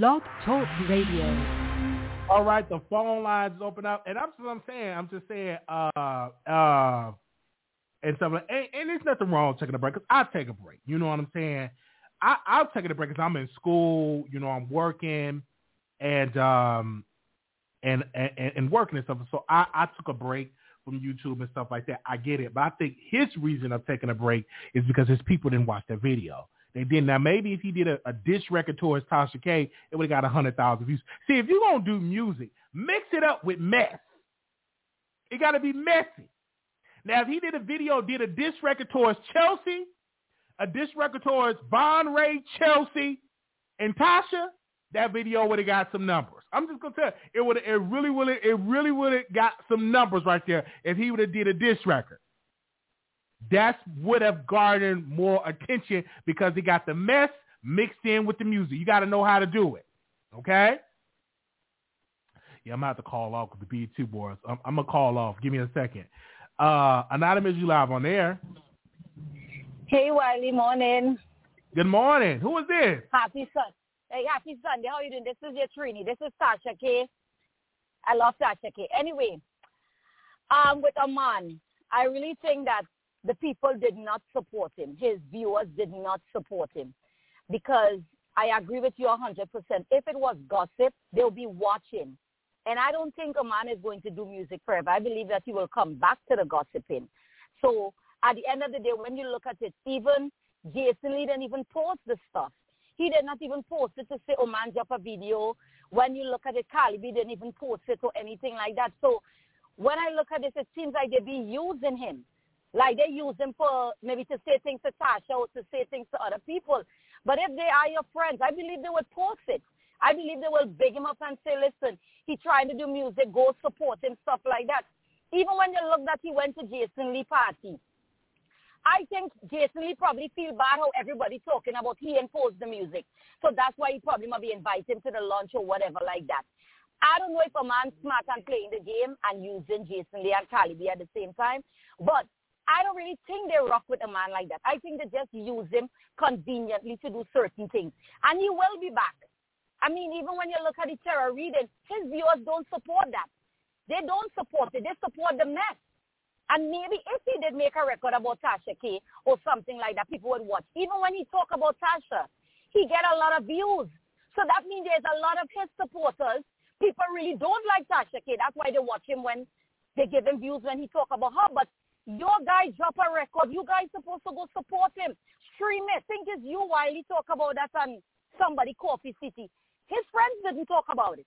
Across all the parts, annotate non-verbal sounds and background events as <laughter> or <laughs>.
Blog Talk Radio. All right, the phone lines open up, and I'm I'm saying I'm just saying, uh, uh, and stuff. Like, and, and there's nothing wrong with taking a break. Cause I take a break. You know what I'm saying? I I'll take a break because I'm in school. You know, I'm working, and um, and and, and working and stuff. So I I took a break from YouTube and stuff like that. I get it, but I think his reason of taking a break is because his people didn't watch that video. They didn't. Now maybe if he did a, a diss record towards Tasha K, it would have got a hundred thousand views. See, if you're gonna do music, mix it up with mess. It got to be messy. Now, if he did a video, did a diss record towards Chelsea, a diss record towards Von Ray, Chelsea, and Tasha, that video would have got some numbers. I'm just gonna tell you, it would it really would it really would have got some numbers right there if he would have did a diss record. That would have garnered more attention because he got the mess mixed in with the music. You got to know how to do it. Okay? Yeah, I'm going to have to call off with the BET boys. I'm, I'm going to call off. Give me a second. Uh, Anonymous, you live on air. Hey, Wiley, morning. Good morning. Who is this? Happy Sun. Hey, happy Sunday. How are you doing? This is your Trini. This is Tasha K. I love Tasha K. Anyway, um, with Aman, I really think that the people did not support him. His viewers did not support him because I agree with you 100%. If it was gossip, they'll be watching. And I don't think Aman is going to do music forever. I believe that he will come back to the gossiping. So at the end of the day, when you look at it, even Jason Lee didn't even post the stuff. He did not even post it to say, oh man, drop a video. When you look at it, Calibi didn't even post it or anything like that. So when I look at this, it seems like they be using him. Like they use them for maybe to say things to Tasha or to say things to other people. But if they are your friends, I believe they would post it. I believe they will big him up and say, listen, he trying to do music, go support him, stuff like that. Even when you look that he went to Jason Lee party, I think Jason Lee probably feel bad how everybody talking about he imposed the music. So that's why he probably might be inviting him to the lunch or whatever like that. I don't know if a man's smart and playing the game and using Jason Lee and Calibi at the same time, but I don't really think they rock with a man like that. I think they just use him conveniently to do certain things. And he will be back. I mean, even when you look at the Tara Reid, his viewers don't support that. They don't support it. They support the mess. And maybe if he did make a record about Tasha K or something like that, people would watch. Even when he talk about Tasha, he get a lot of views. So that means there's a lot of his supporters. People really don't like Tasha K. That's why they watch him when they give him views when he talk about her. But your guy drop a record. You guys supposed to go support him. Stream it. Think it's you Wiley talk about that on somebody Coffee City. His friends didn't talk about it.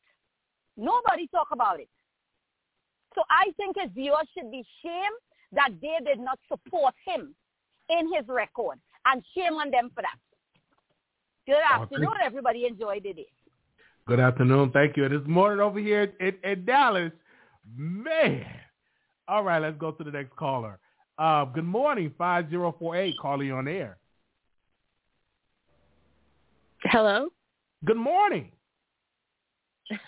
Nobody talk about it. So I think his viewers should be shamed that they did not support him in his record. And shame on them for that. Good afternoon, everybody. Enjoy the day. Good afternoon. Thank you. It is morning over here in, in Dallas, man, all right, let's go to the next caller. Uh, good morning, 5048, calling on air. Hello. Good morning.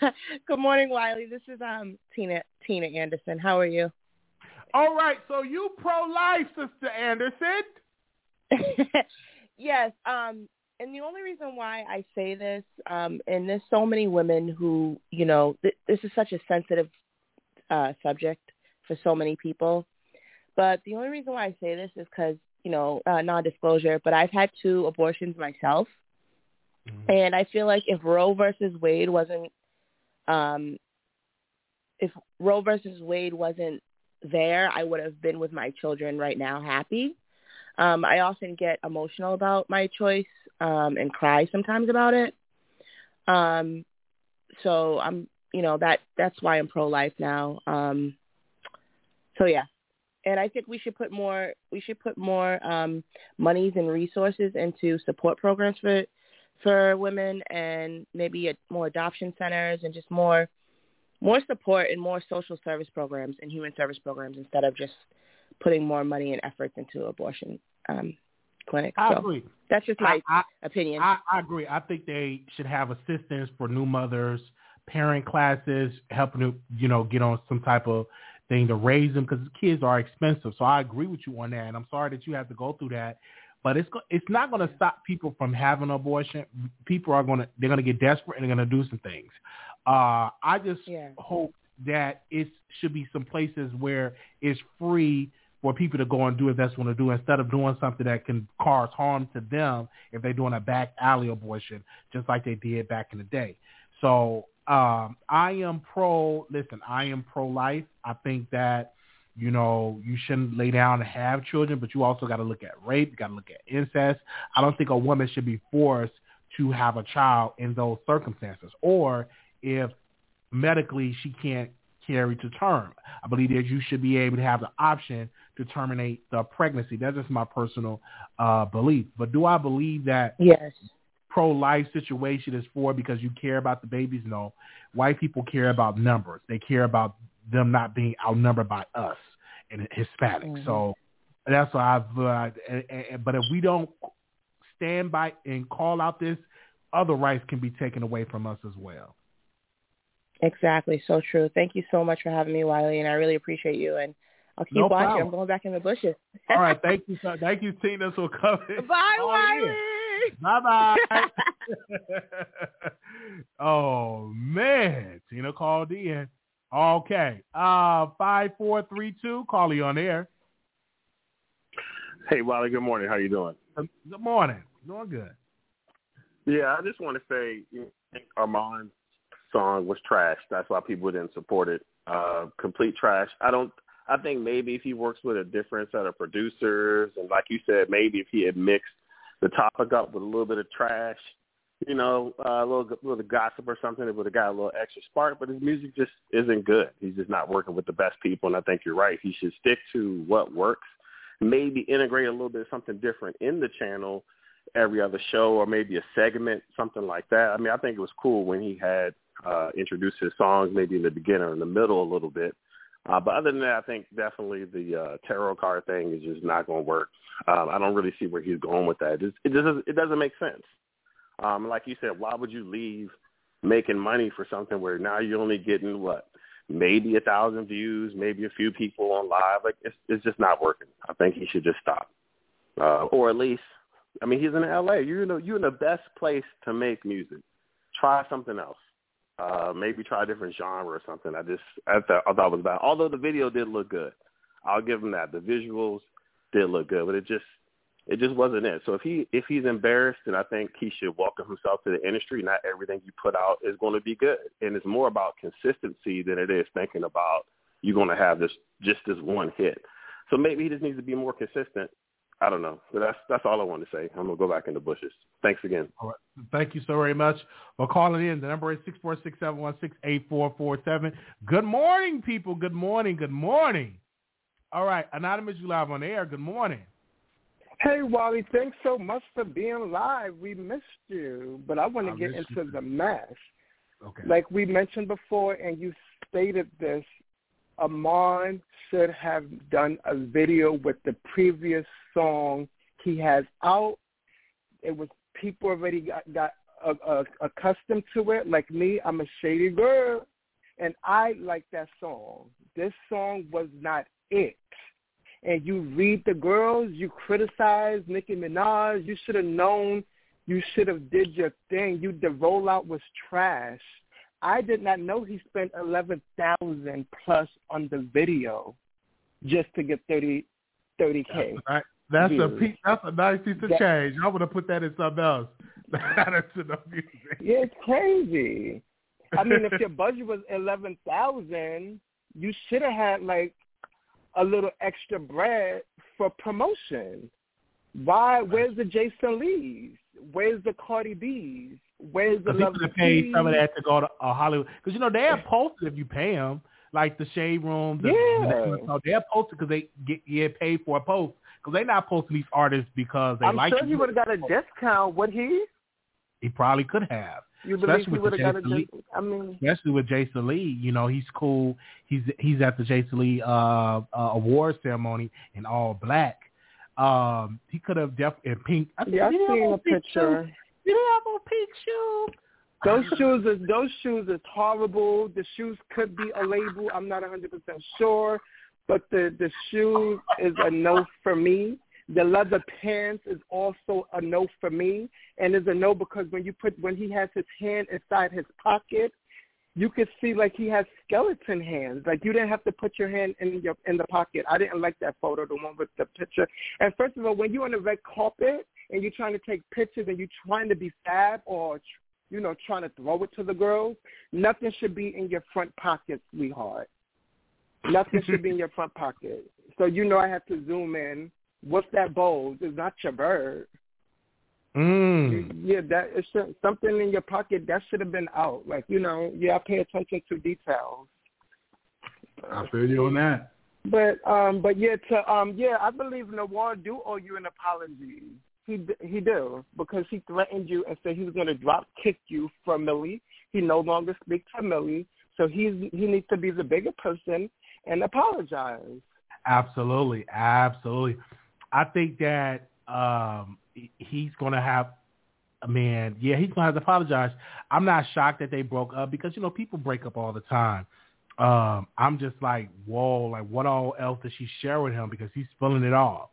<laughs> good morning, Wiley. This is um Tina Tina Anderson. How are you? All right, so you pro-life, Sister Anderson? <laughs> yes. Um, and the only reason why I say this, um, and there's so many women who, you know, th- this is such a sensitive uh, subject for so many people. But the only reason why I say this is because, you know, uh, non-disclosure, but I've had two abortions myself. Mm-hmm. And I feel like if Roe versus Wade wasn't, um, if Roe versus Wade wasn't there, I would have been with my children right now happy. Um, I often get emotional about my choice um, and cry sometimes about it. Um, so I'm, you know, that that's why I'm pro-life now. Um, so yeah, and I think we should put more we should put more um, monies and resources into support programs for for women and maybe a, more adoption centers and just more more support and more social service programs and human service programs instead of just putting more money and efforts into abortion um, clinics. I so agree. That's just my I, opinion. I, I agree. I think they should have assistance for new mothers, parent classes, helping to you know get on some type of thing to raise them because kids are expensive. So I agree with you on that, and I'm sorry that you have to go through that. but it's it's not going to stop people from having an abortion. People are going to they're going to get desperate and they're going to do some things. Uh, I just Yeah. hope that it should be some places where it's free for people to go and do what that's going to do instead of doing something that can cause harm to them if they're doing a back alley abortion, just like they did back in the day. So um, I am pro. Listen, I am pro-life. I think that you know you shouldn't lay down and have children, but you also got to look at rape. You got to look at incest. I don't think a woman should be forced to have a child in those circumstances, or if medically she can't carry to term. I believe that you should be able to have the option to terminate the pregnancy. That's just my personal uh, belief. But do I believe that Yes. Pro-life situation is for because you care about the babies? No. White people care about numbers. They care about them not being outnumbered by us and Hispanics. Mhm. So that's why I've. Uh, and- and- but if we don't stand by and call out this, other rights can be taken away from us as well. Exactly. So true. Thank you so much for having me, Wiley, and I really appreciate you. And I'll keep No watching. problem. I'm going back in the bushes. All right, <laughs> thank you, sir. thank you, Tina, for coming. Bye. Wiley. Bye bye. <laughs> oh man, Tina called in. Okay, uh, five four three two. Call you on air. Hey, Wally. Good morning. How you doing? Good good morning. Doing good. Yeah, I just want to say you know, Armand's song was trash. That's why people didn't support it. Uh, complete trash. I don't. I think maybe if he works with a different set of producers, and like you said, maybe if he had mixed the topic up with a little bit of trash, you know, uh, a little little gossip or something, it would have got a little extra spark. But his music just isn't good. He's just not working with the best people, and I think you're right. He should stick to what works. Maybe integrate a little bit of something different in the channel every other show or maybe a segment, something like that. I mean, I think it was cool when he had uh, introduced his songs maybe in the beginning or in the middle a little bit. Uh, but other than that, I think definitely the uh, tarot card thing is just not going to work. Um, I don't really see where he's going with that. It, just, it doesn't. It doesn't make sense. Um, like you said, why would you leave making money for something where now you're only getting what maybe a thousand views, maybe a few people on live? Like it's it's just not working. I think he should just stop, uh, or at least I mean, he's in L.A. In the, you're in the best place to make music. Try something else. Uh, maybe try a different genre or something. I just I thought I thought it was bad. Although the video did look good, I'll give him that. The visuals did look good, but it just it just wasn't it. So if he if he's embarrassed, then I think he should welcome himself to the industry. Not everything you put out is going to be good, and it's more about consistency than it is thinking about you're going to have this just this one hit. So maybe he just needs to be more consistent I don't know. But that's that's all I want to say. I'm gonna go back in the bushes. Thanks again. All right. Thank you so very much for calling in. The number is six four six seven one six eight four four seven. Good morning, people. Good morning. Good morning. All right, anonymous, you live on air. Good morning. Hey, Wally, thanks so much for being live. We missed you, but I want to I get into you. the mess. Okay. Like we mentioned before, and you stated this, Amon should have done a video with the previous song he has out. It was people already got, got uh, uh, accustomed to it. Like me, I'm a shady girl, and I like that song. This song was not it. And you read the girls, you criticize Nicki Minaj. You should have known. You should have did your thing. You the rollout was trash. I did not know he spent eleven thousand plus on the video just to get thirty thirty k. Right. That's a Views. piece, that's a nice piece of That- change. I would have put that in something else. <laughs> That's enough music. Yeah, it's crazy. I mean, if your <laughs> budget was eleven thousand, you should have had like a little extra bread for promotion. Why? Where's the Jason Lee's? Where's the Cardi B's? Where's the Love have paid some of that to go to uh, Hollywood. Because you know they have posted if you pay them, like the shade room. The, Yeah. the, they're posted because they get get paid for a post. Because they're not posting these artists because they I'm like sure them. he would have got a discount. Would he? He probably could have. You believe Especially he would have got a Lee. discount? I mean, especially with Jason Lee. You know, he's cool. He's he's at the Jason Lee uh, uh award ceremony in all black. Um, he could have def in pink. I think yeah, he have seen a picture. Shoes? He have on pink shoes? Those shoes is those shoes is horrible. The shoes could be a label. I'm not 100 percent sure, but the the shoe is a no for me. The leather pants is also a no for me, and is a no because when you put when he has his hand inside his pocket, you could see like he has skeleton hands. Like you didn't have to put your hand in your in the pocket. I didn't like that photo, the one with the picture. And first of all, when you're on the red carpet and you're trying to take pictures and you're trying to be fab or you know trying to throw it to the girls, nothing should be in your front pocket, sweetheart. Nothing should be in your front pocket. So you know I have to zoom in. What's that bowl? It's not your bird. Mm. Yeah, that is something in your pocket that should have been out. Like you know, yeah, pay attention to details. I feel you on that. But um, but yeah, to um, yeah, I believe Noir do owe you an apology. He he do because he threatened you and said he was going to drop kick you from Millie. He no longer speaks to Millie, so he's he needs to be the bigger person and apologize. Absolutely, absolutely. I think that um, he's going to have. Man, yeah, he's gonna have to apologize. I'm not shocked that they broke up because you know people break up all the time. Um, I'm just like, whoa, like what all else does she share with him because he's spilling it all.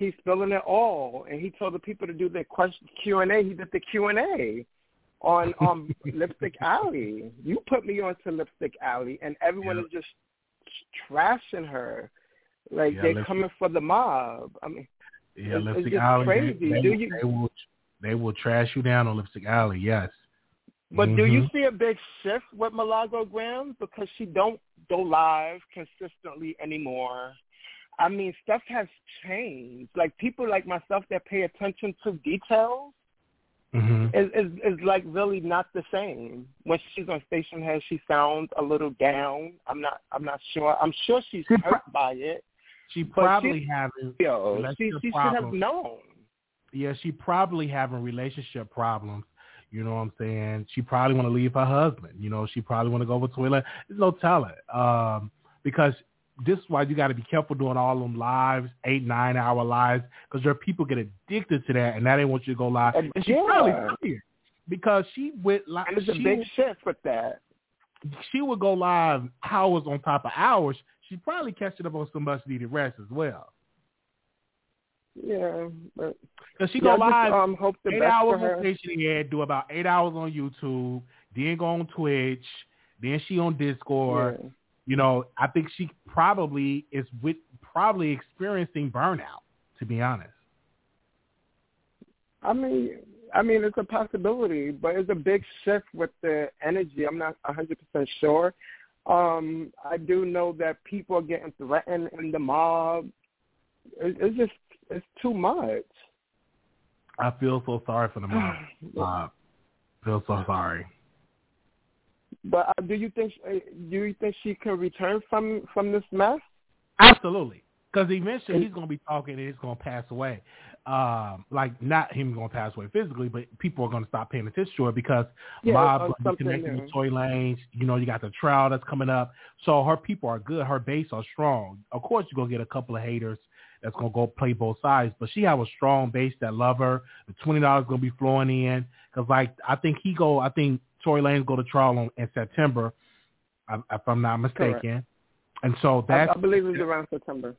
He's spilling it all, and he told the people to do their question Q and A. He did the Q and A on um <laughs> Lipstick Alley. You put me onto Lipstick Alley, and everyone is just trashing her. Like Yeah, they're Lipstick- coming for the mob. I mean, Yeah, It's- it's just Alley. crazy. They, Do they, you- they will they will trash you down on Lipstick Alley. Yes. but do you Mhm. see a big shift with Milagro Gramz because she don't go live consistently anymore? I mean, stuff has changed. Like people like myself that pay attention to details Mhm. is is is like really not the same. When she's on Stationhead, she sounds a little down. I'm not I'm not sure. I'm sure she's She hurt by it. She probably having Yo, she she should have known. yeah, she probably having relationship problems. You know what I'm saying? She probably want to leave her husband. You know, she probably want to go over to. There's no telling. Um, because this is why you got to be careful doing all them lives, eight, nine hour lives, because there are people get addicted to that, and now they want you to go live. And And she's yeah. probably tired because she went live. And there's a big shift with that. she would go live hours on top of hours. She's probably catching up on some much needed rest as well. Yeah, but Because she yeah, go live just, um, hope the eight hours on Stationhead, do about eight hours on YouTube, then go on Twitch, then she on Discord. Yeah. You know, I think she probably is with probably experiencing burnout. To be honest, I mean, I mean, it's a possibility, but it's a big shift with the energy. I'm not 100% sure. Um, I do know that people are getting threatened in the mob. It, it's just, it's too much. I feel so sorry for the mob. <sighs> uh, feel so sorry. But uh, do you think uh, do you think she can return from from this mess? Absolutely. Because eventually he's going to be talking and he's going to pass away. Um, like not him going to pass away physically, but people are going to stop paying attention to it because Yeah, Mob to be connected new. with Tory Lanez. You know, you got the trial that's coming up. So her people are good. Her base are strong. Of course, you're going to get a couple of haters that's going to go play both sides, but she have a strong base that love her. The $20 going to be flowing in because, like, I think he go, I think Tory Lanez go to trial on, in September, if I'm not mistaken. And so that's I believe it's around September.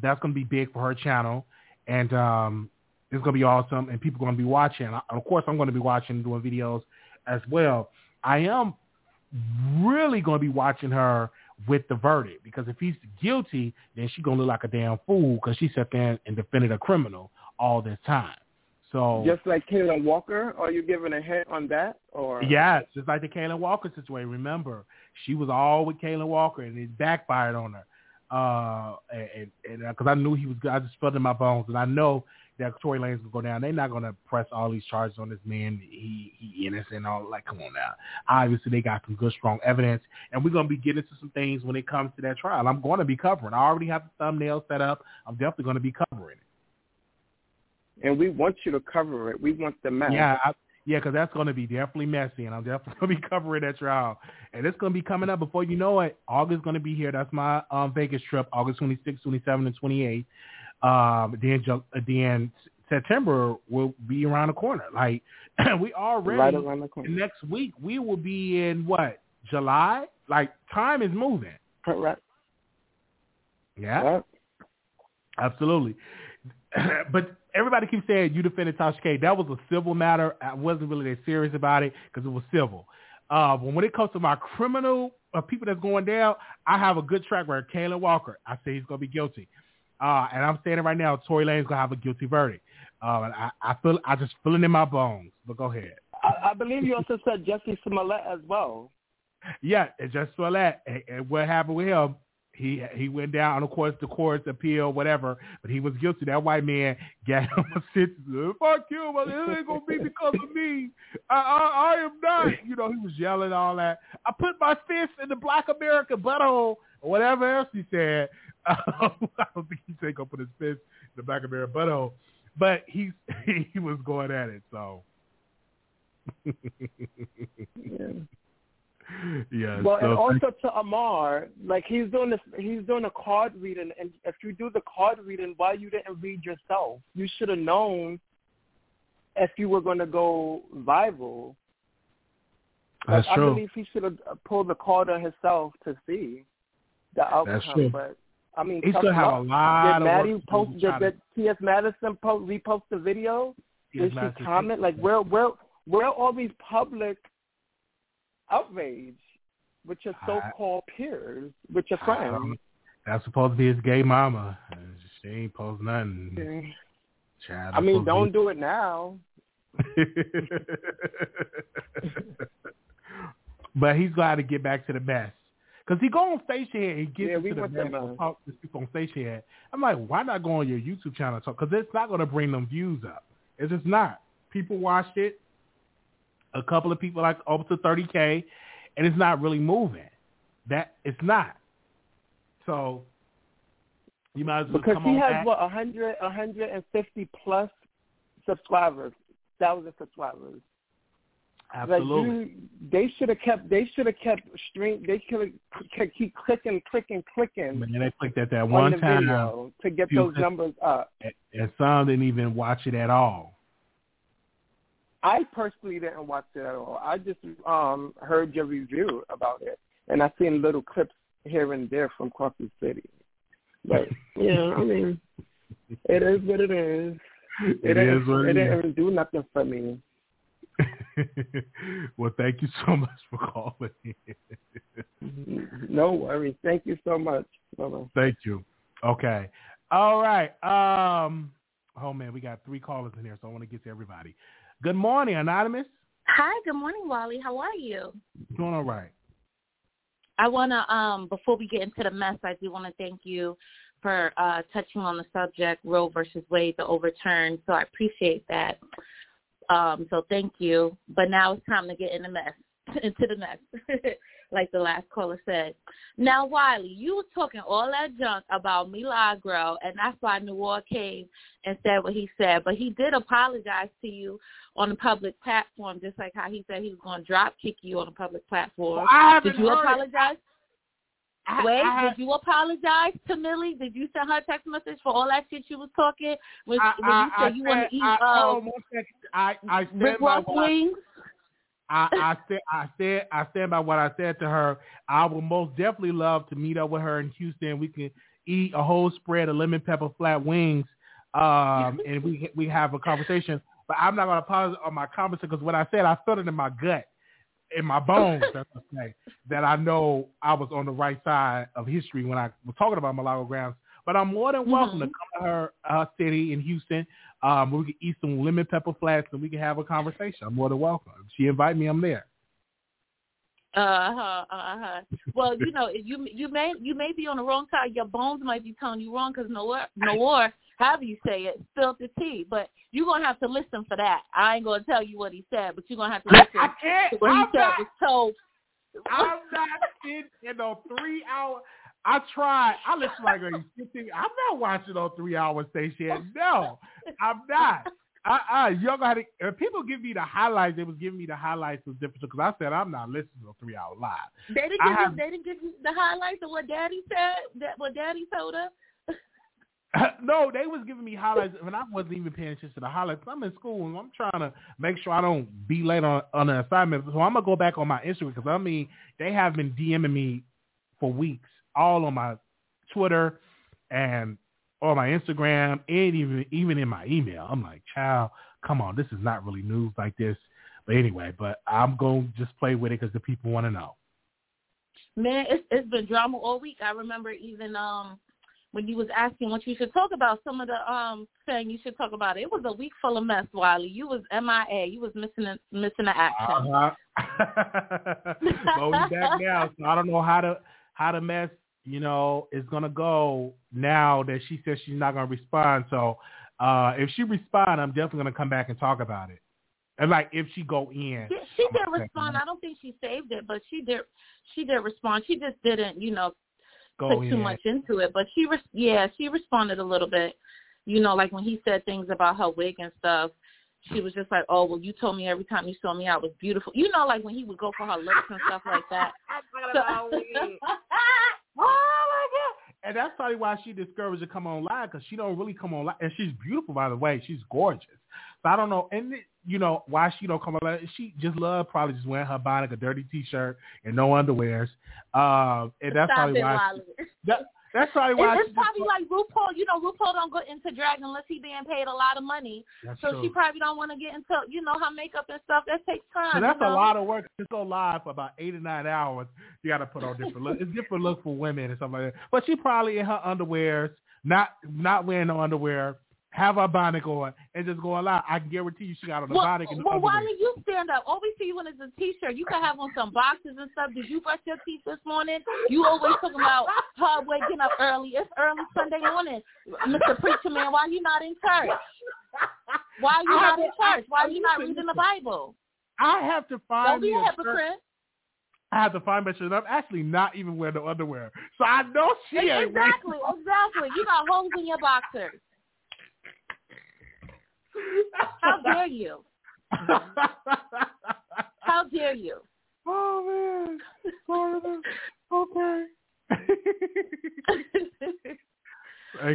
that's going to be big for her channel, and um, it's going to be awesome, and people are going to be watching. And of course, I'm going to be watching doing videos as well. I am really going to be watching her with the verdict because if he's guilty, then she's going to look like a damn fool because she sat there and defended a criminal all this time. So Just like Kayla Walker, are you giving a hint on that? Or Yes, just like the Kaylin Walker situation. Remember, she was all with Kaylin Walker, and it backfired on her. Uh, and because I knew he was, I just felt in my bones, and I know that Tory Lanez gonna go down. They're not gonna press all these charges on this man. He he innocent. All like, come on now. Obviously, they got some good, strong evidence, and we're gonna be getting to some things when it comes to that trial. I'm going to be covering. I already have the thumbnail set up. I'm definitely going to be covering it. And we want you to cover it. We want the mess. Yeah, I, yeah, because that's going to be definitely messy, and I'm definitely <laughs> going to be covering that trial. And it's going to be coming up before you know it. August going to be here. That's my um, Vegas trip, August 26, 27, and 28. Um, then, then September will be around the corner. Like <clears throat> we already right around the corner. next week we will be in what July. Like time is moving. Correct. Yeah. Yep. Absolutely. <laughs> but everybody keeps saying you defended Tasha K. That was a civil matter. I wasn't really that serious about it because it was civil. Uh, but when it comes to my criminal uh, people that's going down, I have a good track record. Kayla Walker, I say he's going to be guilty. Uh, and I'm saying it right now, Tory Lanez going to have a guilty verdict. Uh, I, I feel, I just feel it in my bones. But go ahead. I, I believe you also said Jussie Smollett as well. <laughs> Yeah, and Jussie Smollett. And, and what happened with him? He he went down, and of course, the court's appeal, whatever. But he was guilty. That white man got <laughs> him a sentence. fuck you him, it ain't gonna be because of me. I, I I am not. You know, he was yelling all that. I put my fist in the Black American butthole, or whatever else he said. <laughs> I don't think he said go put his fist in the Black American butthole, but he <laughs> he was going at it. So. yeah. Yeah. Well, so and also to Amar, like he's doing this, he's doing a card reading, and if you do the card reading, why you didn't read yourself? You should have known if you were going to go viral. That's like, true. I believe he should have pulled the card on himself to see the outcome. That's true. But I mean, he still have a lot did of Maddie work post? Did, did T.S. Madison post repost the video? Did she comment? Like where where where are all these public outrage with your so-called peers, with your friends? don't- That's supposed to be his gay mama. She ain't post nothing. Child, I mean, don't do it now. <laughs> but he's glad to get back to the best. Because he go on here and gets Yeah, into the mess and talk to people on here. I'm like, why not go on your YouTube channel and talk? Because it's not going to bring them views up. It's just not. People watched it. A couple of people like up to 30K. And it's not really moving. That It's not. So you might as well Because come he on has back. what 100, 150 plus subscribers, thousand subscribers. Absolutely. Like you, they should have kept. They should have kept string. They should have keep clicking, clicking, clicking Man, they clicked at that on one time. to get those click- numbers up. and- and some didn't even watch it at all. I personally didn't watch it at all. I just um heard your review about it, and I've seen little clips here and there from Coffee City. But <laughs> yeah, I mean, it is what it is. it didn't- what it it is. didn't do nothing for me. <laughs> well, thank you so much for calling. in. No worries. Thank you so much. Bye-bye. Thank you. Okay. All right. Um. Oh man, we got three callers in here, so I want to get to everybody. Good morning, anonymous. Hi, good morning, Wally. How are you? Doing all right. I want to, um, before we get into the mess, I do want to thank you for uh, touching on the subject Roe versus Wade, the overturn. So I appreciate that. Um, so thank you. But now it's time to get in the mess, <laughs> into the next, <laughs> like the last caller said. Now, Wiley, you was talking all that junk about Milagro, and that's why Noir came and said what he said. But he did apologize to you on the public platform, just like how he said he was going to drop kick you on the public platform. I haven't Did you apologize? I- Wait, I, did you apologize to Millie? Did you send her a text message for all that shit you was talking when, I, when I, you said I you want to eat I, uh, hold on one second. I, I by Ross I, wings? I, I said I said I stand by what I said to her. I would most definitely love to meet up with her in Houston. We can eat a whole spread of lemon pepper flat wings, um, and we we have a conversation. But I'm not gonna pause on my conversation because what I said I felt it in my gut, in my bones. that's say that I know I was on the right side of history when I was talking about Malago Grounds. But I'm more than welcome to Mhm. come to her uh, city in Houston um, we can eat some lemon pepper flats and we can have a conversation. I'm more than welcome. If she invite me, I'm there. Uh huh. Uh huh. Well, you know, you you may you may be on the wrong side. Your bones might be telling you wrong because Noor, Noor, however you say it, spilled the tea. But you're gonna have to listen for that. I ain't gonna tell you what he said, but you're gonna have to listen. I can't. to what I'm said not, was told. I'm not in, in a three hour. I tried. I listen like a 15. I'm not watching on three hour station. No, I'm not. Uh, uh, y'all got to. People give me the highlights. They was giving me the highlights of different because I said I'm not listening to a three hour live. They didn't give have- you. They didn't give you the highlights of what Daddy said. That what Daddy told us. <laughs> no, they was giving me highlights, and I wasn't even paying attention to the highlights. I'm in school, and I'm trying to make sure I don't be late on, on an assignment. So I'm gonna go back on my Instagram because I mean they have been DMing me for weeks, all on my Twitter and on my Instagram, and even even in my email. I'm like, child, come on, this is not really news like this. But anyway, but I'm going to just play with it because the people want to know. Man, it's it's been drama all week. I remember even um when you was asking what you should talk about, some of the um saying you should talk about it. It was a week full of mess, Wiley. You was MIA. You was missing a, missing the action. Uh-huh. <laughs> but we back now, so I don't know how to how the mess you know is gonna go now that she says she's not gonna respond. So uh if she respond, I'm definitely gonna come back and talk about it. And like if she go in, she, she did respond. I don't think she saved it, but she did. She did respond. She just didn't, you know, go put in. too much into it. But she, res- yeah, she responded a little bit. You know, like when he said things about her wig and stuff. She was just like, "Oh, well, you told me every time you saw me, I was beautiful." You know, like when he would go for her lips and stuff like that. <laughs> So- <laughs> oh my god! And that's probably why she discouraged to come on live because she don't really come on live, and she's beautiful by the way. She's gorgeous. So I don't know, and you know why she don't come on live. She just love probably just wearing her bonnet, a dirty t-shirt, and no underwears. Um, and that's Stop probably it, why. She, that, that's probably why. It's, it's probably like RuPaul. You know, RuPaul don't go into drag unless he being paid a lot of money. that's So true. she probably don't want to get into, you know, her makeup and stuff. That takes time. So that's you know? a lot of work to go live for about eight or nine hours. You got to put on different looks. It's different look for women and something like that. But she probably in her underwears, not not wearing no underwear, have her bonnet on, and just going live. I can guarantee you she got on the Well, bonnet and the well why did you stand up? All we see you in is a t-shirt. You could have on some boxes and stuff. Did you brush your teeth this morning? You always talking about her waking up early. It's early Sunday morning, Mr. Preacher Man. Why you not in church? Why you I not in church? Why I- you not reading the. Bible? I have to find Don't be a a hypocrite. I have to find my shirt. I'm actually not even wearing the underwear, so I know she ain't. Exactly, exactly. You got holes in your boxers. How dare you? <laughs> How dare you? oh man, Florida. Okay. <laughs>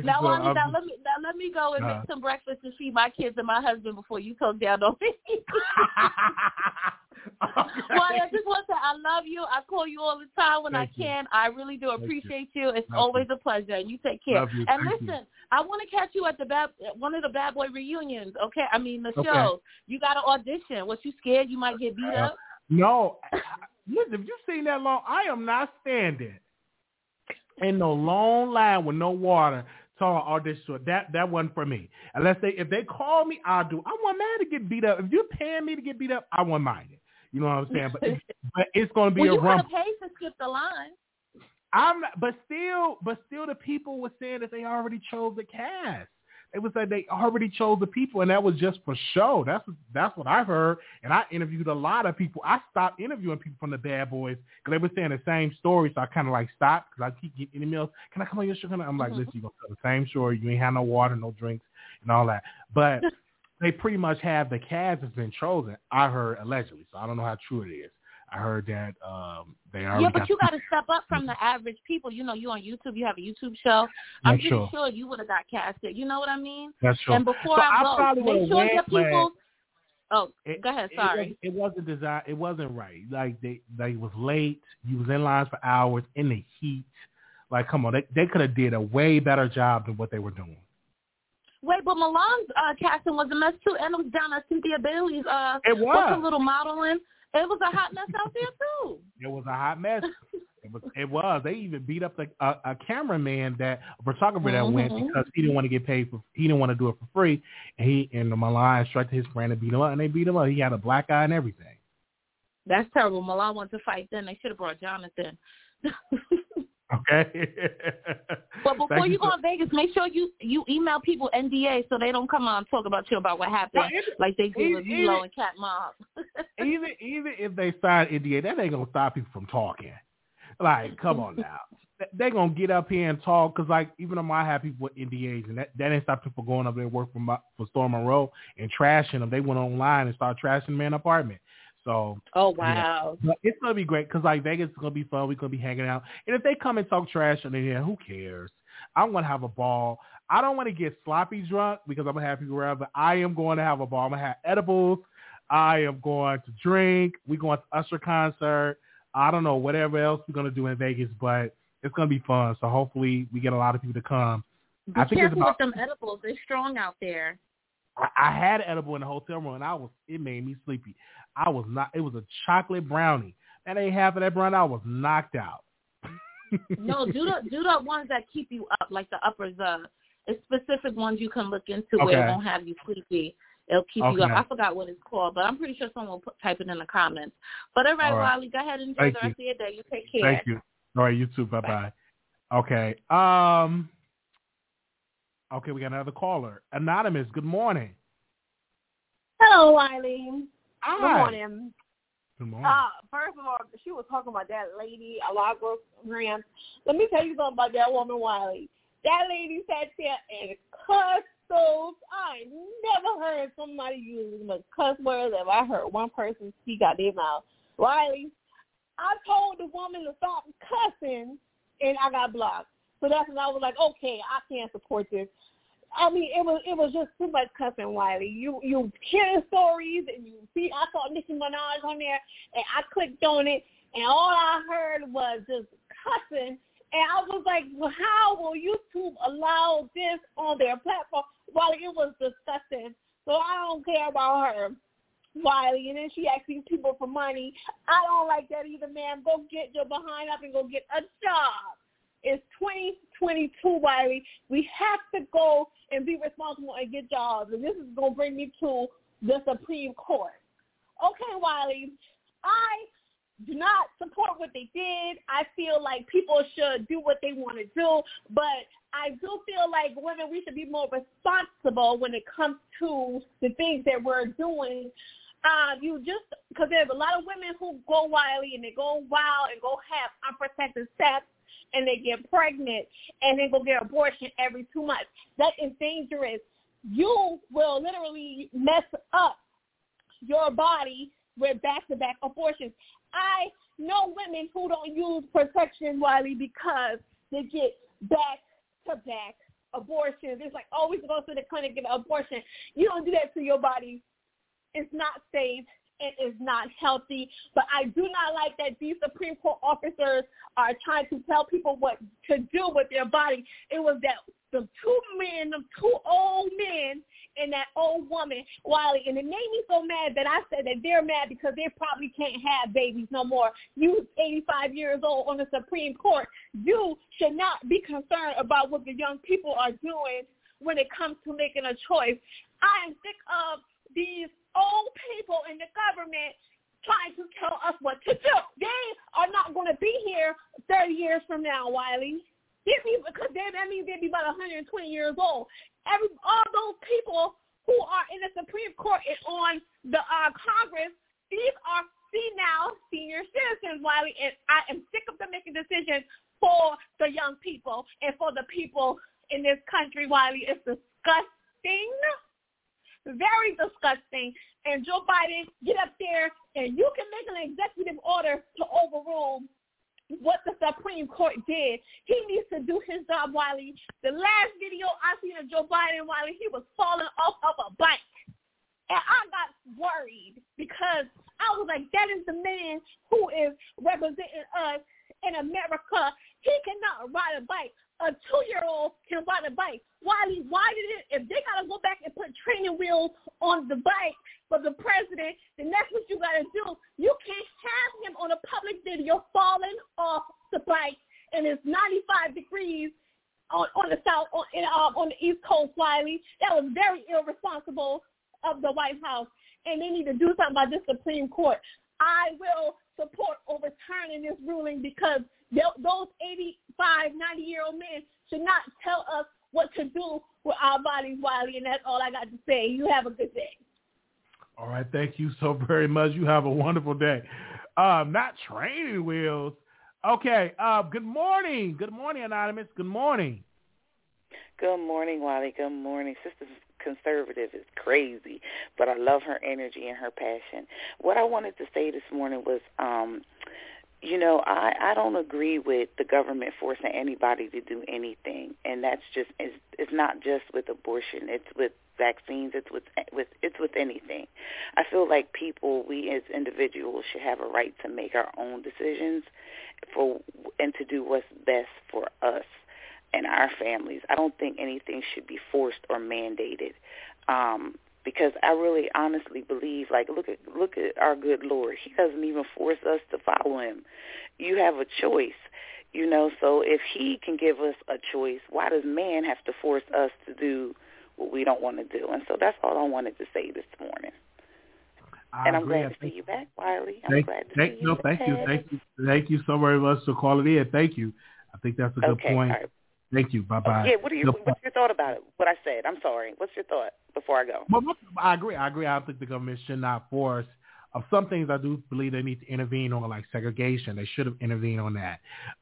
Now, so- Wally, now let me now let me go and Uh. make some breakfast and feed my kids and my husband before you come down on me. <laughs> Well, I just want to say I love you. I call you all the time when Thank I you. can. I really do Thank you. appreciate you. It's Love always a pleasure, and you take care. You. And Thank you. listen, I want to catch you at the bad one of the Bad Boy reunions. Okay, I mean the Okay. shows. You got to audition. Was you scared you might get beat Uh, up? No, <clears throat> listen. If you've seen that long, I am not standing in no long line with no water to audition. So that that wasn't for me. Unless they if they call me, I'll do. I want mad to get beat up. If you're paying me to get beat up, I won't mind it. You know what I'm <laughs> saying? But it's, but it's going to be well, a you rumble. have paid to skip the line. I'm not, but still, but still, the people were saying that they already chose the cast. They would say they already chose the people, and that was just for show. That's that's what I've heard. And I interviewed a lot of people. I stopped interviewing people from the Bad Boys because they were saying the same story. So I kind of like stopped because I keep getting emails. Can I come on your show? I-" I'm like, Mhm. listen, you gonna tell the same story. You ain't have no water, no drinks, and all that. But <laughs> they pretty much have the cast has been chosen. I heard allegedly, so I don't know how true it is. I heard that um, they already Yeah, but got you got to <laughs> step up from the average people. You know, you on YouTube, you have a YouTube show. I'm That's pretty true. sure you would have got casted. You know what I mean? That's true. And before So I I go, make sure your people. Oh, It- go ahead. it Sorry. was- It, wasn't designed. It wasn't right. Like they, they was late. You was in lines for hours in the heat. Like, come on, they they could have did a way better job than what they were doing. Wait, but Milan's uh, casting was a mess too, and it was down at Cynthia Bailey's. Uh, It what's a was. little modeling? It was a hot mess out there too. It was a hot mess. It was. It was. They even beat up the, a, a cameraman that a photographer that went Mhm. because he didn't want to get paid for. He didn't want to do it for free. And he and Milan instructed his friend to beat him up, and they beat him up. He had a black eye and everything. That's terrible. Milan wanted to fight. Then they should have brought Jonathan. <laughs> Okay. <laughs> But before Thank you, go on Vegas, make sure you you email people NDA so they don't come on and talk about you about what happened, Well, it- like they did with it- Milo and Cat Mob. <laughs> even even if they sign NDA, that ain't gonna stop people from talking. Like, come on now, They- they gonna get up here and talk because, like, even though I have people with NDAs, and that that ain't stop people going up there and work for my, for Storm Monroe and trashing them. They went online and started trashing the man apartment. So oh wow. but it's gonna be great because like Vegas is gonna be fun. We're gonna be hanging out, and if they come and talk trash on there, who cares? I'm gonna have a ball. I don't want to get sloppy drunk because I'm gonna have people around, but I am going to have a ball. I'm gonna have edibles. I am going to drink. We're going to Usher concert. I don't know whatever else we're gonna do in Vegas, but it's gonna be fun. So hopefully we get a lot of people to come Be I think careful it's about, with them edibles. They're strong out there. I, I had edible in the hotel room and I was it made me sleepy. I was not it was a chocolate brownie. And ate half of that brownie, I was knocked out. no, do the <laughs> do the ones that keep you up, like the uppers. Uh, it's specific ones you can look into where it won't have you sleepy. It'll keep you up. I forgot what it's called, but I'm pretty sure someone will put, type it in the comments. But all right, All right. Wiley, go ahead and enjoy Thank the you. rest of your day. You take care. Thank you. All right, you too. Bye bye. Okay. Um Okay, we got another caller. Anonymous, good morning. Hello, Wiley. Hi. Good morning. Good morning. Uh, first of all, she was talking about that lady, Alaga Graham. Let me tell you something about that woman, Wiley. That lady sat there and cussed those. I never heard somebody use as much cuss words as I heard one person speak out their mouth. Wiley, I told the woman to stop cussing, and I got blocked. So that's when I was like, okay, I can't support this. I mean, it was it was just too much cussing, Wiley. You you hear stories and you see. I saw Nicki Minaj on there, and I clicked on it, and all I heard was just cussing. And I was like, well, how will YouTube allow this on their platform? Wiley, it was disgusting. So I don't care about her. Wiley, and then she these people for money. I don't like that either, ma'am. Go get your behind up and go get a job. It's 2022, Wiley. We have to go and be responsible and get jobs. And this is going to bring me to the Supreme Court. Okay, Wiley, I do not support what they did. I feel like people should do what they want to do, but I do feel like women, we should be more responsible when it comes to the things that we're doing. Uh, you just because there's a lot of women who go wily and they go wild and go have unprotected sex and they get pregnant and they go get abortion every two months. That is dangerous. You will literally mess up your body with back-to-back abortions. I know women who don't use protection, Wiley, because they get back-to-back abortions. It's like oh, always go to the clinic and get an abortion. You don't do that to your body. It's not safe. It is not healthy. But I do not like that these Supreme Court officers are trying to tell people what to do with their body. It was that the two men, the two old men and that old woman, Wiley, and it made me so mad that I said that they're mad because they probably can't have babies no more. You 85 years old on the Supreme Court, you should not be concerned about what the young people are doing when it comes to making a choice. I am sick of these old people in the government trying to tell us what to do. They are not going to be here 30 years from now, Wiley. They be, because they, that means they'd be about 120 years old. Every all those people who are in the Supreme Court and on the uh, Congress, these are female senior citizens, Wiley, and I am sick of them making decisions for the young people and for the people in this country, Wiley. It's disgusting very disgusting. And Joe Biden, get up there and you can make an executive order to overrule what the Supreme Court did. He needs to do his job, Wiley. The last video I seen of Joe Biden, Wiley, he was falling off of a bike. And I got worried because I was like, that is the man who is representing us in America. He cannot ride a bike. A two-year-old can ride a bike. Wiley, why did it? If they got to go back and put training wheels on the bike for the president, then that's what you got to do. You can't have him on a public video falling off the bike, and it's 95 degrees on, on the south on, in, um, on the East Coast, Wiley. That was very irresponsible of the White House, and they need to do something about this Supreme Court. I will support overturning this ruling because those 85, 90-year-old men should not tell us what to do with our bodies, Wiley, and that's all I got to say. You have a good day. All right, thank you so very much. You have a wonderful day. Um, not training wheels. Okay. Uh, good morning. Good morning, Anonymous. Good morning. Good morning, Wally. Good morning. Sister Conservative is crazy, but I love her energy and her passion. What I wanted to say this morning was, um, you know, I, I don't agree with the government forcing anybody to do anything, and that's just it's, it's not just with abortion. It's with vaccines. It's with with it's with anything. I feel like people, we as individuals, should have a right to make our own decisions for and to do what's best for us. And our families. I don't think anything should be forced or mandated. Um, because I really honestly believe like look at look at our good Lord. He doesn't even force us to follow him. You have a choice. You know, so if he can give us a choice, why does man have to force us to do what we don't want to do? And so that's all I wanted to say this morning. I and I'm agree. glad to see you back, Wiley. I'm Thank, glad to thank, see you no, back. thank you, thank you, thank you so very much for calling in. Thank you. I think that's a good okay, point. right. Thank you. Bye bye. Yeah, what are you, what's your thought about it? What I said? I'm sorry. What's your thought before I go? Well, I agree. I agree. I think the government should not force. Of some things, I do believe they need to intervene on, like segregation. They should have intervened on that.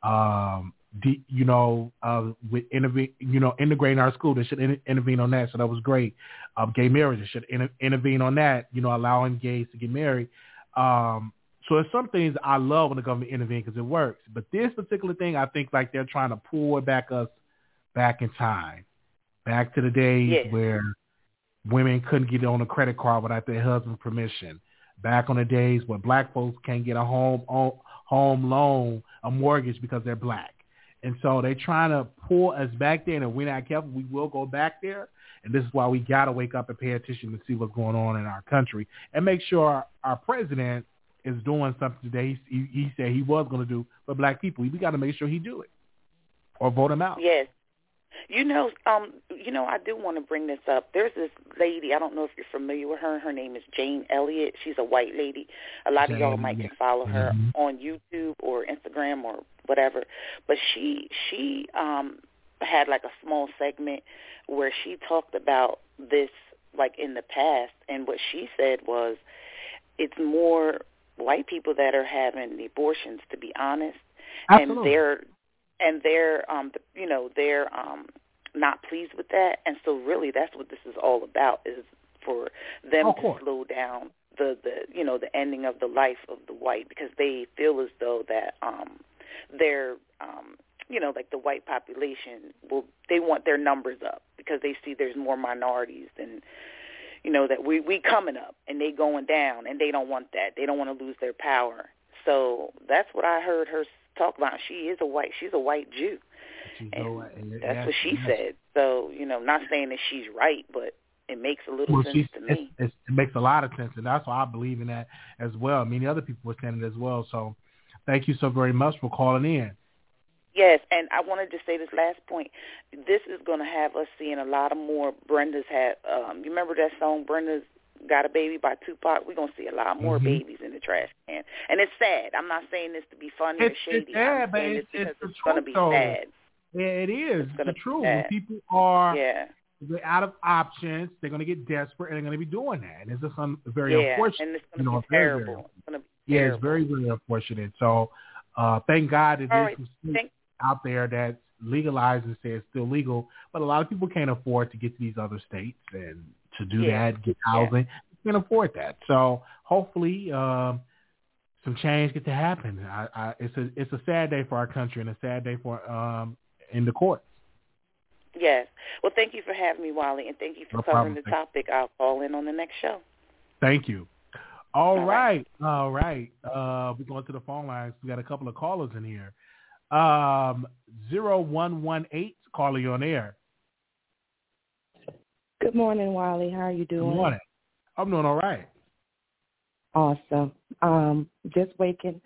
Um, the, you know, uh, with intervene, you know, integrating our school, they should in, intervene on that. So that was great. Um, gay marriage, they should inter- intervene on that. You know, allowing gays to get married. Um, so there's some things I love when the government intervenes because it works. But this particular thing, I think like they're trying to pull back us back in time, back to the days Yes. where women couldn't get on a credit card without their husband's permission. Back on the days where black folks can't get a home home loan, a mortgage because they're black. And so they're trying to pull us back there, and if we're not careful, we will go back there. And this is why we got to wake up and pay attention to see what's going on in our country and make sure our, our president is doing something that he, he, he said he was going to do for black people. We got to make sure he do it or vote him out. Yes. You know, um, you know, I do want to bring this up. There's this lady. I don't know if you're familiar with her. Her name is Jane Elliott. She's a white lady. A lot of y'all might can follow her Mhm. on YouTube or Instagram or whatever. But she she um had like a small segment where she talked about this like in the past, and what she said was, it's more white people that are having the abortions. To be honest, Absolutely. and they're and they're um you know they're um not pleased with that and so really that's what this is all about is for them Of to slow down the the you know the ending of the life of the white because they feel as though that um their um you know like the white population will they want their numbers up because they see there's more minorities than you know that we we coming up and they going down and they don't want that they don't want to lose their power so that's what i heard her talk about she is a white she's a white jew and no- and that's yes, what she yes. said so you know not saying that she's right but it makes a little Well, sense to me it's, it makes a lot of sense, and that's why I believe in that as well. Many other people were saying it as well. So, thank you so very much for calling in. Yes, and I wanted to say this last point. This is going to have us seeing a lot of more Brenda's had. Um, you remember that song Brenda's Got a Baby by Tupac? We're going to see a lot more Mhm. babies in the trash can, and it's sad. I'm not saying this to be funny It's, or shady. it's sad, I'm but it's, it's it's going to be though. sad. Yeah, it is It's truth. Sad. people are Yeah, they're out of options, they're going to get desperate, and they're going to be doing that. And it's just un- very yeah, unfortunate. and it's going to you know, be very, very terrible. It's going to be Yeah, terrible. it's very, very unfortunate. So, uh, thank God that All there's right, thank- out there that's legalized and say it's still legal, but a lot of people can't afford to get to these other states and to do Yeah, that, get yeah. housing. Can't afford that. So hopefully, um, some change get to happen. I, I, it's a it's a sad day for our country and a sad day for um in the courts. Yes. Well, thank you for having me, Wally, and thank you for No covering problem. the topic. I'll call in on the next show. Thank you. All All right. right. All right. Uh, we're going to the phone lines. We got a couple of callers in here. Um, 0118, caller, you on air. Good morning, Wiley. How are you doing? Good morning. I'm doing all right. Awesome. Um, just waking,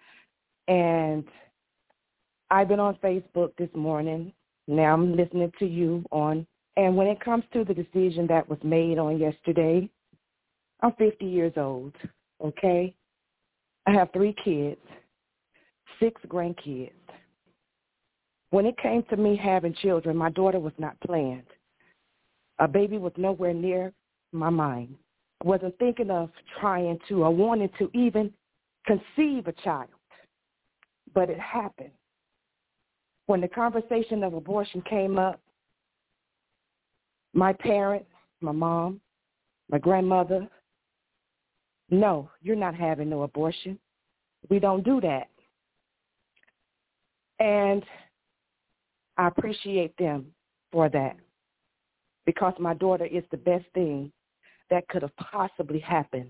and I've been on Facebook this morning. Now I'm listening to you on. And when it comes to the decision that was made on yesterday, I'm 50 years old. Okay, I have three kids, six grandkids. When it came to me having children, my daughter was not planned. A baby was nowhere near my mind wasn't thinking of trying to or wanting to even conceive a child. But it happened. When the conversation of abortion came up, my parents, my mom, my grandmother, no, you're not having no abortion. We don't do that. And I appreciate them for that because my daughter is the best thing that could have possibly happened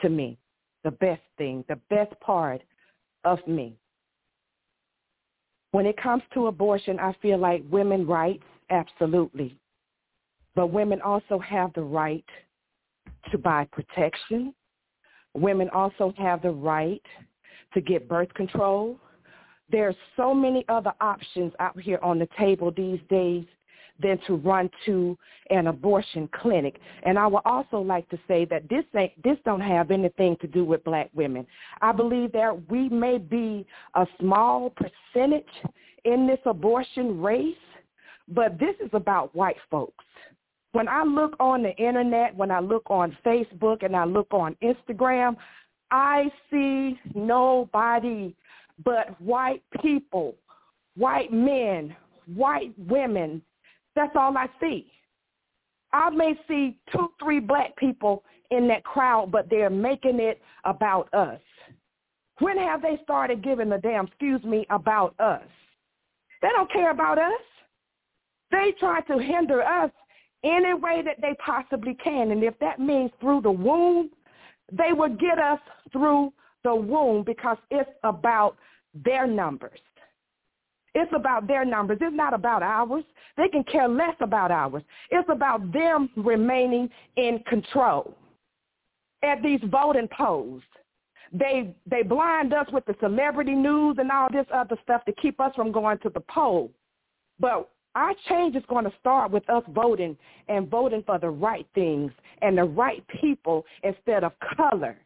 to me. The best thing, the best part of me. When it comes to abortion, I feel like women rights, absolutely. But women also have the right to buy protection. Women also have the right to get birth control. There are so many other options out here on the table these days than to run to an abortion clinic. And I would also like to say that this ain't, this don't have anything to do with black women. I believe that we may be a small percentage in this abortion race, but this is about white folks. When I look on the internet, when I look on Facebook and I look on Instagram, I see nobody but white people, white men, white women that's all I see. I may see two, three black people in that crowd, but they're making it about us. When have they started giving a damn, excuse me, about us? They don't care about us. They try to hinder us any way that they possibly can. And if that means through the womb, they will get us through the womb because it's about their numbers. It's about their numbers. It's not about ours. They can care less about ours. It's about them remaining in control. At these voting polls, they they blind us with the celebrity news and all this other stuff to keep us from going to the poll. But our change is going to start with us voting and voting for the right things and the right people instead of color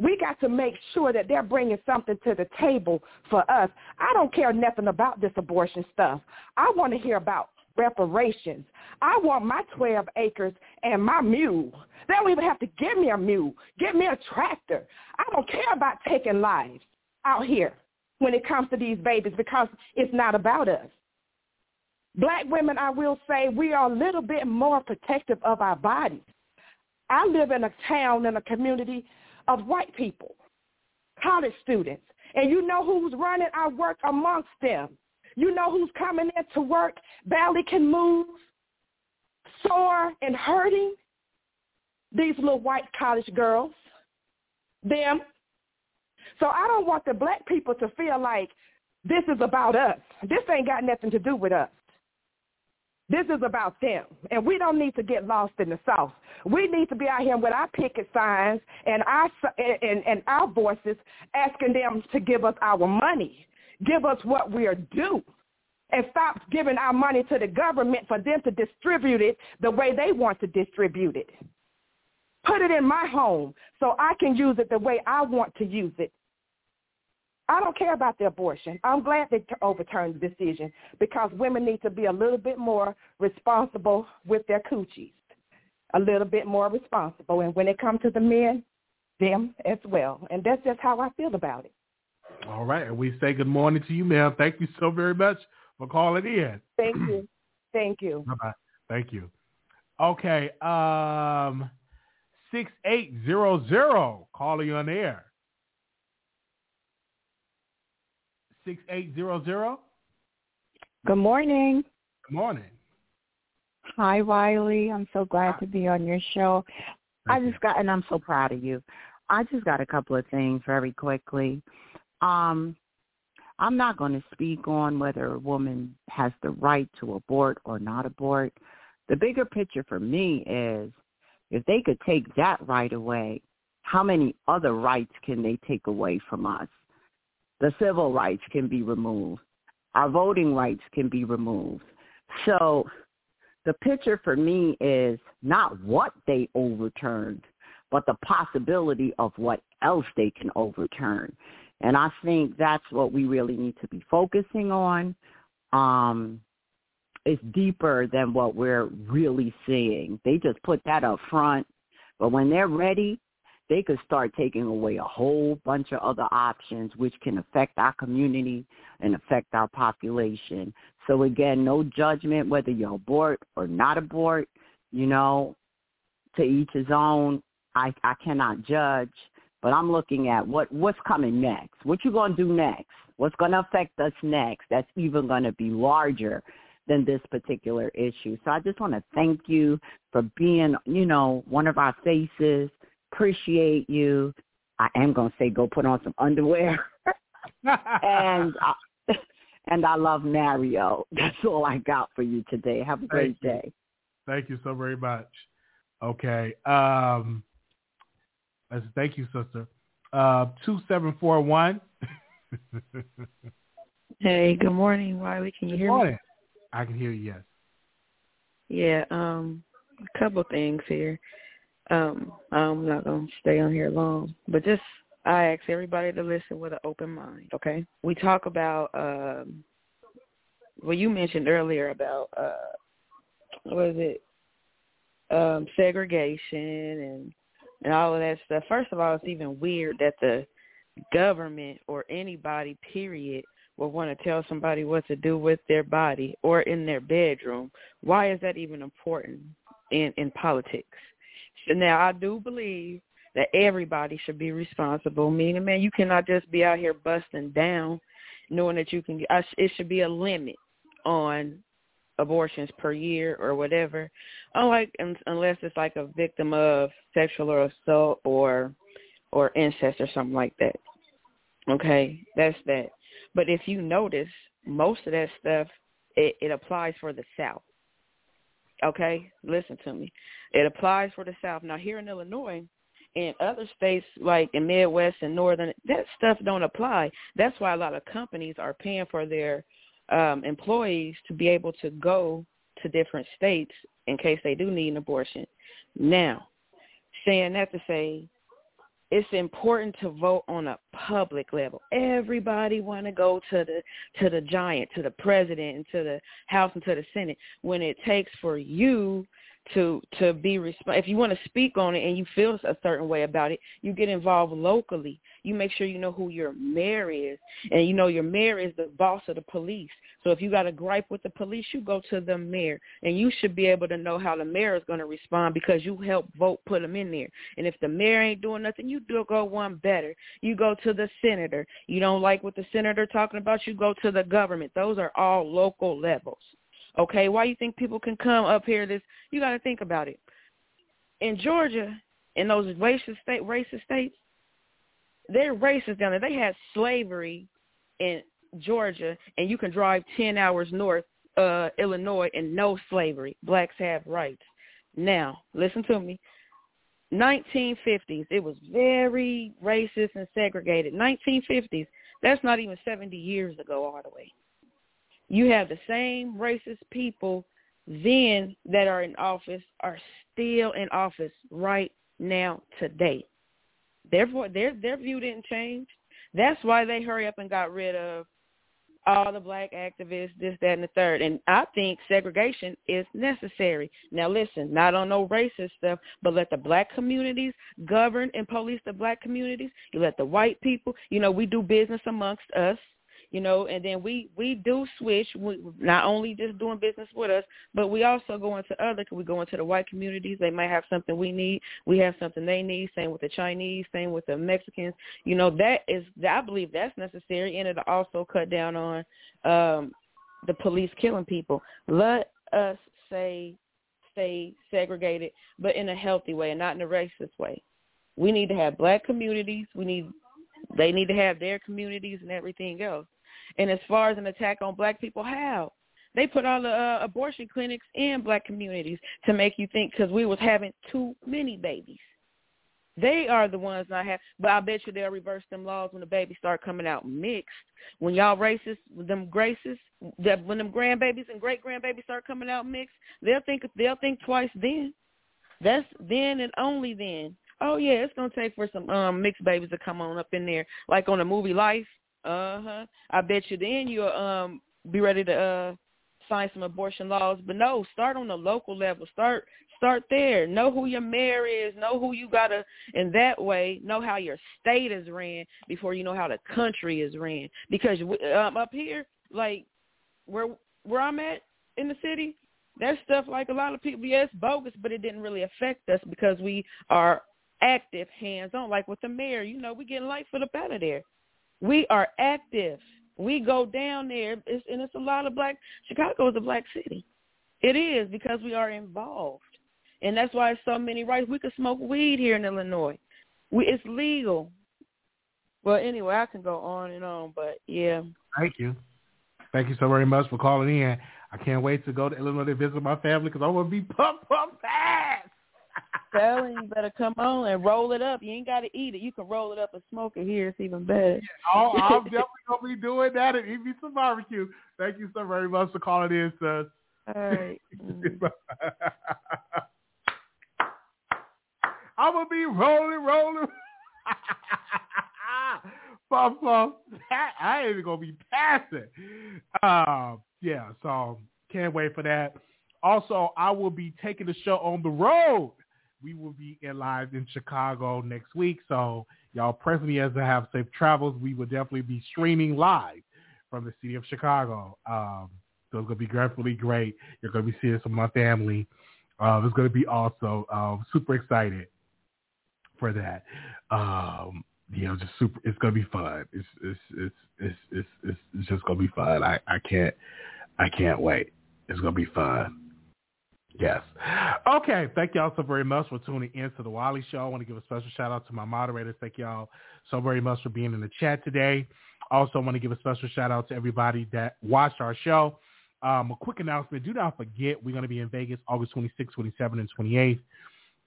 we got to make sure that they're bringing something to the table for us. I don't care nothing about this abortion stuff. I want to hear about reparations. I want my 12 acres and my mule. They don't even have to give me a mule. Give me a tractor. I don't care about taking lives out here when it comes to these babies because it's not about us. Black women, I will say, we are a little bit more protective of our bodies. I live in a town, in a community of white people, college students. And you know who's running our work amongst them. You know who's coming in to work, barely can move, sore and hurting? These little white college girls, them. So I don't want the black people to feel like this is about us. This ain't got nothing to do with us. This is about them. And we don't need to get lost in the South. We need to be out here with our picket signs and our, and, and our voices asking them to give us our money, give us what we are due, and stop giving our money to the government for them to distribute it the way they want to distribute it. Put it in my home so I can use it the way I want to use it. I don't care about the abortion. I'm glad they overturned the decision because women need to be a little bit more responsible with their coochies, a little bit more responsible. And when it comes to the men, them as well. And that's just how I feel about it. All right. And we say good morning to you, ma'am. Thank you so very much for calling in. <clears throat> Thank you. Thank you. Bye-bye. Thank you. Okay. Um, 6800 calling you on the air. 6800. Good morning. Good morning. Hi, Wiley. I'm so glad Hi. to be on your show. Thank I just got, and I'm so proud of you. I just got a couple of things very quickly. Um, I'm not going to speak on whether a woman has the right to abort or not abort. The bigger picture for me is if they could take that right away, how many other rights can they take away from us? The civil rights can be removed. Our voting rights can be removed. So the picture for me is not what they overturned, but the possibility of what else they can overturn. And I think that's what we really need to be focusing on. Um, it's deeper than what we're really seeing. They just put that up front, but when they're ready, they could start taking away a whole bunch of other options which can affect our community and affect our population. So again, no judgment whether you abort or not abort, you know, to each his own. I I cannot judge, but I'm looking at what what's coming next. What you going to do next? What's going to affect us next? That's even going to be larger than this particular issue. So I just want to thank you for being, you know, one of our faces appreciate you. I am going to say go put on some underwear. <laughs> and uh, and I love Mario. That's all I got for you today. Have a great Thank day. Thank you so very much. Okay. Um, let's thank you, sister. Uh, two seven four one. <laughs> Hey, good morning, Wiley. Can you hear Morning. me? I can hear you. Yes. Yeah, um, a couple things here. Um, I'm not gonna stay on here long, but just I ask everybody to listen with an open mind. Okay, we talk about um, well, you mentioned earlier about uh, what is it, um, segregation and and all of that stuff. First of all, it's even weird that the government or anybody, period, will want to tell somebody what to do with their body or in their bedroom. Why is that even important in in politics? Now I do believe that everybody should be responsible. Meaning, man, you cannot just be out here busting down, knowing that you can. I, it should be a limit on abortions per year or whatever. Unlike unless it's like a victim of sexual or assault or or incest or something like that. Okay, that's that. But if you notice, most of that stuff it, it applies for the South. Okay, listen to me. It applies for the South. Now here in Illinois, and other states like in Midwest and Northern, that stuff don't apply. That's why a lot of companies are paying for their um, employees to be able to go to different states in case they do need an abortion. Now, saying that to say it's important to vote on a public level. Everybody want to go to the to the giant, to the president, and to the House and to the Senate. When it takes for you to to be resp- if you want to speak on it and you feel a certain way about it, you get involved locally. You make sure you know who your mayor is, and you know your mayor is the boss of the police. So if you got a gripe with the police, you go to the mayor, and you should be able to know how the mayor is going to respond because you helped vote put them in there. And if the mayor ain't doing nothing, you do go one better. You go to the senator. You don't like what the senator talking about, you go to the government. Those are all local levels. Okay, why you think people can come up here? This you got to think about it. In Georgia, in those racist state, racist states, they're racist down there. They had slavery in Georgia, and you can drive ten hours north, uh, Illinois, and no slavery. Blacks have rights. Now, listen to me. 1950s, it was very racist and segregated. 1950s, that's not even 70 years ago all the way. You have the same racist people then that are in office are still in office right now today. Therefore, their their view didn't change. That's why they hurry up and got rid of all the black activists, this, that, and the third. And I think segregation is necessary. Now, listen, not on no racist stuff, but let the black communities govern and police the black communities. You let the white people, you know, we do business amongst us you know, and then we we do switch. We not only just doing business with us, but we also go into other. We go into the white communities. They might have something we need. We have something they need. Same with the Chinese. Same with the Mexicans. You know, that is I believe that's necessary, and it'll also cut down on um the police killing people. Let us say stay segregated, but in a healthy way and not in a racist way. We need to have black communities. We need they need to have their communities and everything else. And as far as an attack on black people, how? They put all the uh, abortion clinics in black communities to make you think because we was having too many babies. They are the ones not have, but I bet you they'll reverse them laws when the babies start coming out mixed. When y'all racist, them graces, that when them grandbabies and great grandbabies start coming out mixed, they'll think they'll think twice then. That's then and only then. Oh yeah, it's gonna take for some um mixed babies to come on up in there, like on the movie Life. Uh huh. I bet you then you'll um be ready to uh sign some abortion laws. But no, start on the local level. Start start there. Know who your mayor is. Know who you gotta in that way. Know how your state is ran before you know how the country is ran. Because um, up here, like where where I'm at in the city, that stuff like a lot of people, yes, bogus, but it didn't really affect us because we are active, hands on. Like with the mayor, you know, we getting foot up out of there. We are active. We go down there, it's, and it's a lot of black. Chicago is a black city. It is because we are involved, and that's why so many rights. We could smoke weed here in Illinois. We it's legal. Well, anyway, I can go on and on, but yeah. Thank you. Thank you so very much for calling in. I can't wait to go to Illinois to visit my family because I want to be pump pump fast. Telling you better come on and roll it up. You ain't got to eat it. You can roll it up and smoke it here. It's even better. Oh, I'm <laughs> definitely gonna be doing that and eat me some barbecue. Thank you so very much for calling in, sis. All right. Mm. <laughs> I'm gonna be rolling, rolling. <laughs> Pump, pump. I ain't even gonna be passing. Uh, yeah, so can't wait for that. Also, I will be taking the show on the road. We will be in live in Chicago next week. So y'all press me as I have safe travels. We will definitely be streaming live from the city of Chicago. Um, so it's gonna be definitely great. You're gonna be seeing some of my family. Uh, it's gonna be also um, super excited for that. Um, you know, just super. It's gonna be fun. It's it's it's it's it's it's, just gonna be fun. I I can't I can't wait. It's gonna be fun. Yes. Okay. Thank y'all so very much for tuning in to the Wiley Show. I want to give a special shout out to my moderators. Thank y'all so very much for being in the chat today. Also, I want to give a special shout out to everybody that watched our show. Um, a quick announcement. Do not forget, we're going to be in Vegas August 26th, 27th, and 28th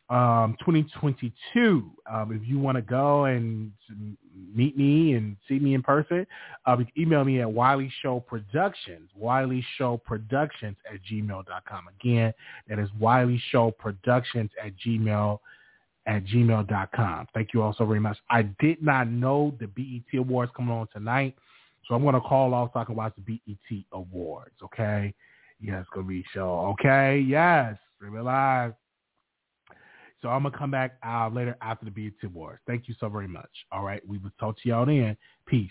um, 2022. Um, if you want to go and meet me and see me in person, uh, you email me at Wiley Show Productions, Wiley Show Productions at gmail.com. Again, that is Wiley Show Productions at gmail at gmail.com. Thank you all so very much. I did not know the BET Awards coming on tonight, so I'm going to call off so I can watch the BET Awards, okay? Yes, it's going to be a show, okay? Yes, live. So I'm gonna come back uh, later after the BET Awards. Thank you so very much. All right, we will talk to y'all then. Peace.